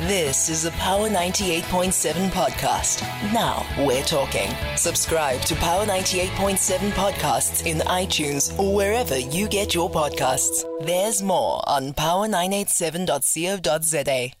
This is a Power 98.7 podcast. Now we're talking. Subscribe to Power 98.7 podcasts in iTunes or wherever you get your podcasts. There's more on power987.co.za.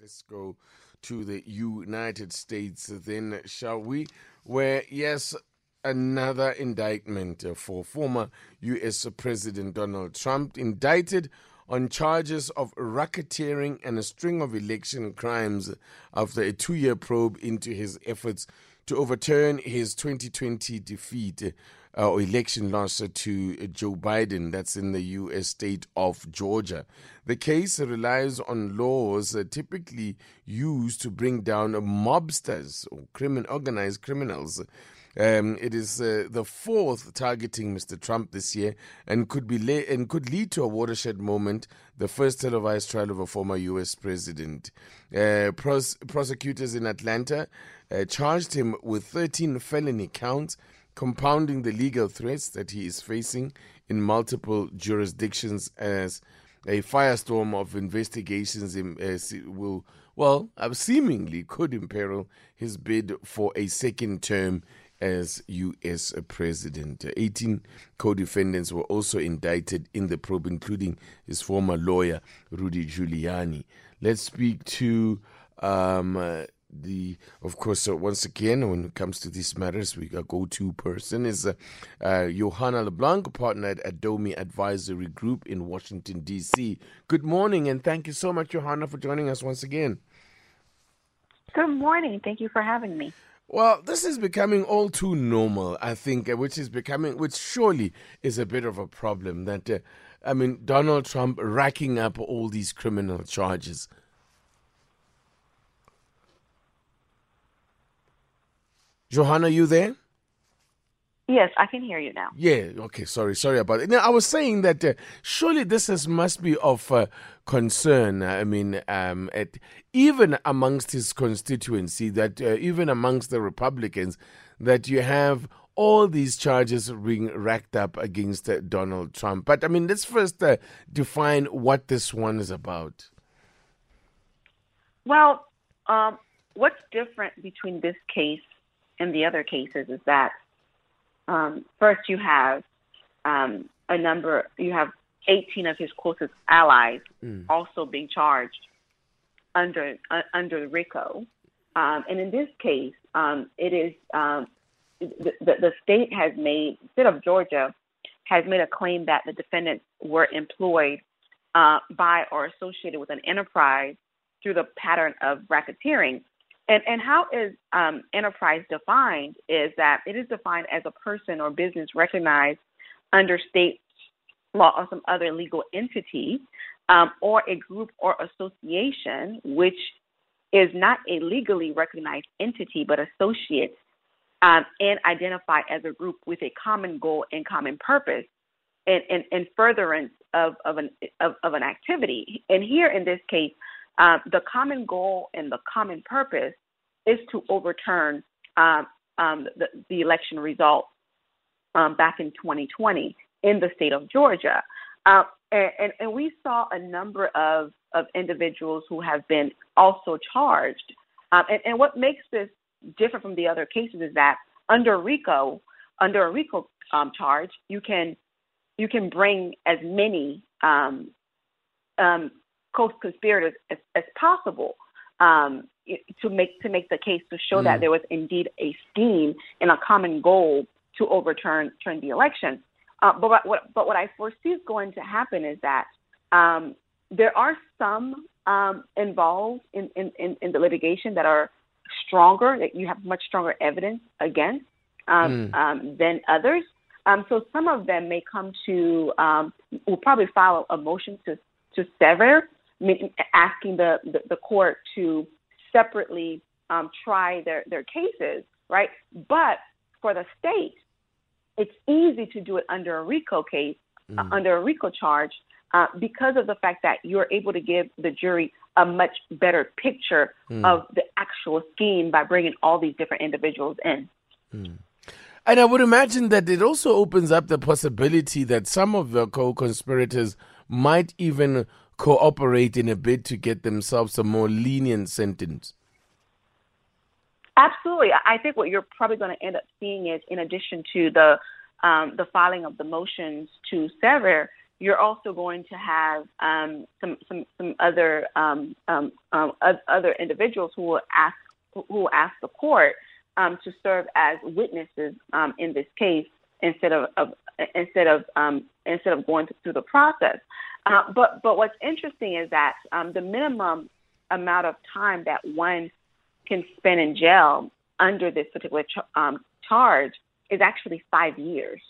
Let's go to the United States then, shall we? Where, yes, another indictment for former U.S. President Donald Trump, indicted on charges of racketeering and a string of election crimes after a two year probe into his efforts to overturn his 2020 defeat uh, or election loss to Joe Biden. That's in the U.S. state of Georgia. The case relies on laws typically used to bring down mobsters or crimin- organized criminals. Um, it is uh, the fourth targeting Mr. Trump this year, and could be and could lead to a watershed moment. The first televised trial of a former U.S. president. Uh, pros- prosecutors in Atlanta uh, charged him with 13 felony counts, compounding the legal threats that he is facing in multiple jurisdictions as a firestorm of investigations in, uh, will, well, uh, seemingly could imperil his bid for a second term as U.S. president. 18 co defendants were also indicted in the probe, including his former lawyer, Rudy Giuliani. Let's speak to. Um, uh, the of course uh, once again when it comes to these matters we a go-to person is uh, uh, johanna leblanc partner at adomi advisory group in washington d.c good morning and thank you so much johanna for joining us once again good morning thank you for having me well, this is becoming all too normal, I think, uh, which is becoming, which surely is a bit of a problem. That, uh, I mean, Donald Trump racking up all these criminal charges. Johanna, you there? Yes, I can hear you now. Yeah, okay, sorry, sorry about it. Now, I was saying that uh, surely this is, must be of uh, concern. I mean, um, at, even amongst his constituency, that uh, even amongst the Republicans, that you have all these charges being racked up against uh, Donald Trump. But I mean, let's first uh, define what this one is about. Well, um, what's different between this case and the other cases is that um, first you have um, a number, you have 18 of his closest allies mm. also being charged under uh, under RICO. Um, and in this case, um, it is um, the, the, the state has made, the state of Georgia has made a claim that the defendants were employed uh, by or associated with an enterprise through the pattern of racketeering. And, and how is um, enterprise defined is that it is defined as a person or business recognized under state law or some other legal entity um, or a group or association which is not a legally recognized entity but associates um, and identified as a group with a common goal and common purpose and, and, and furtherance of, of, an, of, of an activity. And here in this case, uh, the common goal and the common purpose is to overturn um, um, the, the, election result um, back in 2020 in the state of Georgia. Uh, and, and, we saw a number of, of individuals who have been also charged. Um, and, and, what makes this different from the other cases is that under RICO, under a RICO um, charge, you can you can bring as many um, um, co-conspirators as, as possible um, to make to make the case to show mm. that there was indeed a scheme and a common goal to overturn turn the election. Uh, but what but what I foresee is going to happen is that um, there are some um, involved in, in, in, in, the litigation that are stronger, that you have much stronger evidence against um, mm. than others. Um, so some of them may come to um, will probably file a motion to to sever asking the, the, the court to separately um, try their, their cases, right? But for the state, it's easy to do it under a RICO case, uh, mm. uh, under a RICO charge, uh, because of the fact that you're able to give the jury a much better picture mm. of the actual scheme by bringing all these different individuals in. Mm. And I would imagine that it also opens up the possibility that some of the co conspirators might even cooperate in a bid to get themselves a more lenient sentence? Absolutely. I think what you're probably going to end up seeing is, in addition to the um, the filing of the motions to sever, you're also going to have um, some, some some other um, um, um other individuals who will ask who will ask the court um, to serve as witnesses um, in this case instead of, of instead of instead of going through the process. Uh, but but what's interesting is that the minimum amount of time that one can spend in jail under this particular ch- charge is actually five years.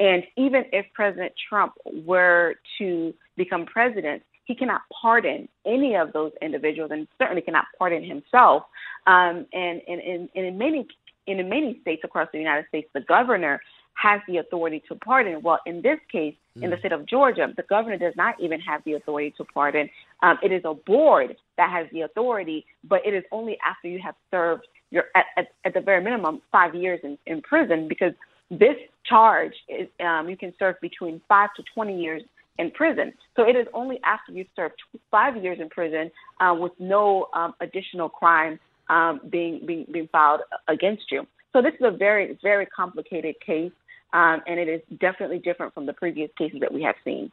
And even if President Trump were to become president, he cannot pardon any of those individuals and certainly cannot pardon himself. Um, and, and, and, and in many in many states across the United States, the governor has the authority to pardon. Well, in this case, mm. in the mm. state of Georgia, the governor does not even have the authority to pardon. Um, it is a board that has the authority, but it is only after you have served your at, at, at the very minimum five years in, in prison because this charge is um, you can serve between five to 20 years in prison. So it is only after you've served five years in prison uh, with no um, additional crime um, being, being being filed against you. So this is a very very complicated case, um, and it is definitely different from the previous cases that we have seen.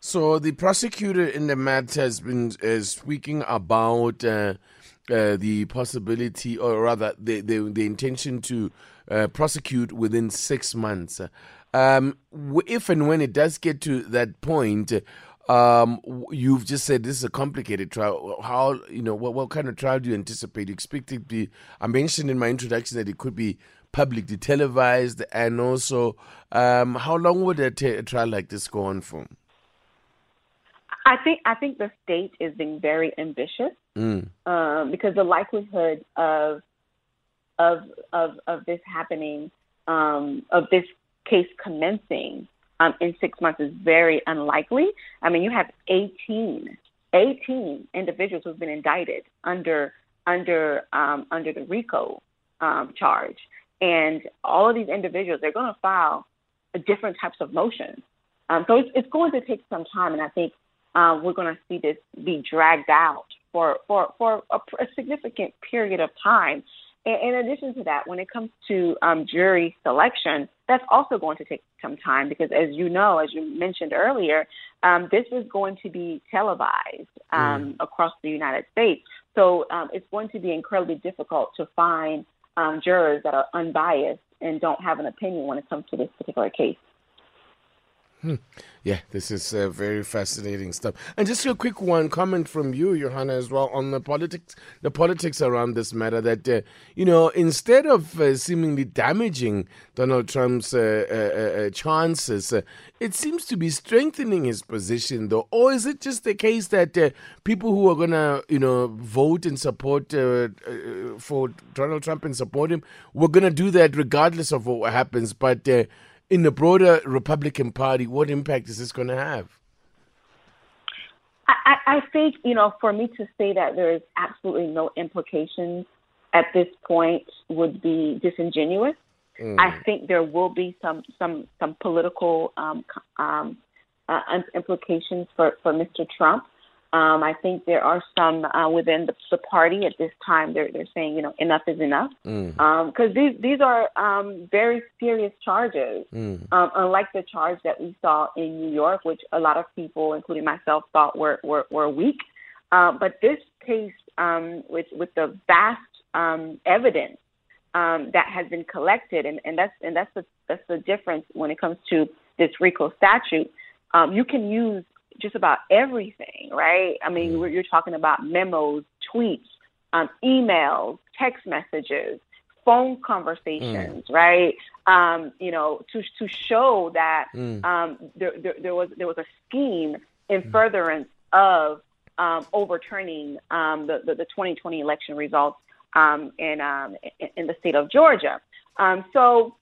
So the prosecutor in the matter has been uh, speaking about uh, uh, the possibility, or rather, the the, the intention to uh, prosecute within six months. Um, if and when it does get to that point, um, you've just said this is a complicated trial. How you know what, what kind of trial do you anticipate? You expect it to be? I mentioned in my introduction that it could be publicly televised, and also, um, how long would a, t- a trial like this go on for? I think I think the state is being very ambitious mm. um, because the likelihood of of of of this happening, um, of this case commencing um, in six months is very unlikely. I mean, you have 18, 18 individuals who've been indicted under under um, under the RICO um, charge, and all of these individuals they're going to file different types of motions. Um, so it's, it's going to take some time, and I think uh, we're going to see this be dragged out for for for a, a significant period of time. In addition to that, when it comes to um, jury selection, that's also going to take some time because, as you know, as you mentioned earlier, um, this is going to be televised um, mm. across the United States. So um, it's going to be incredibly difficult to find um, jurors that are unbiased and don't have an opinion when it comes to this particular case. Hmm. Yeah, this is uh, very fascinating stuff. And just a quick one comment from you, Johanna, as well on the politics, the politics around this matter. That uh, you know, instead of uh, seemingly damaging Donald Trump's uh, uh, uh, chances, it seems to be strengthening his position, though. Or is it just the case that people who are gonna, you know, vote and support for Donald Trump and support him, we're gonna do that regardless of what happens, but in the broader Republican Party, what impact is this going to have? I, I think, you know, for me to say that there is absolutely no implications at this point would be disingenuous. Mm. I think there will be some some some political um, um, uh, implications for, for Mr. Trump. Um, I think there are some uh, within the, the, party at this time. They're they're saying you know enough is enough because mm. um, these these are um, very serious charges. Mm. Um, unlike the charge that we saw in New York, which a lot of people, including myself, thought were were, were weak. Uh, but this case, um, with with the vast um, evidence that has been collected, and, and that's and that's the that's the difference when it comes to this RICO statute. you can use just about everything, right? I mean, mm. you're talking about memos, tweets, um, emails, text messages, phone conversations, mm. right? Um, you know, to to show that mm. um, there, there, there, was there was a scheme in mm. furtherance of um, overturning um, the, the, the 2020 election results um, in, um, in in the state of Georgia. Um, so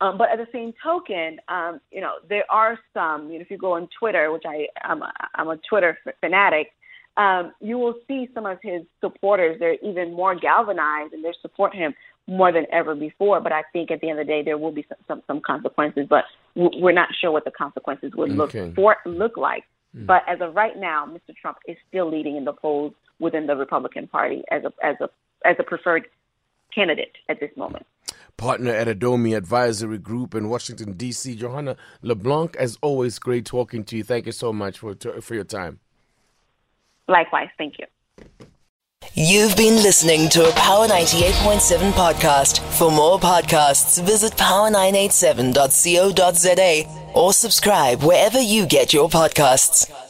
um, but at the same token, um, you know, there are some. You know, if you go on Twitter, which I I'm a, I'm a Twitter fanatic, um, you will see some of his supporters. They're even more galvanized and they support him more than ever before. But I think at the end of the day, there will be some some, some consequences. But we're not sure what the consequences would look okay. for look like Mm. But as of right now, Mr. Trump is still leading in the polls within the Republican Party as a as a as a preferred candidate at this moment. Partner at Adomi Advisory Group in Washington D.C., Johanna LeBlanc. As always, great talking to you. Thank you so much for for your time. Likewise, thank you. You've been listening to a Power 98.7 podcast. For more podcasts, visit power987.co.za or subscribe wherever you get your podcasts.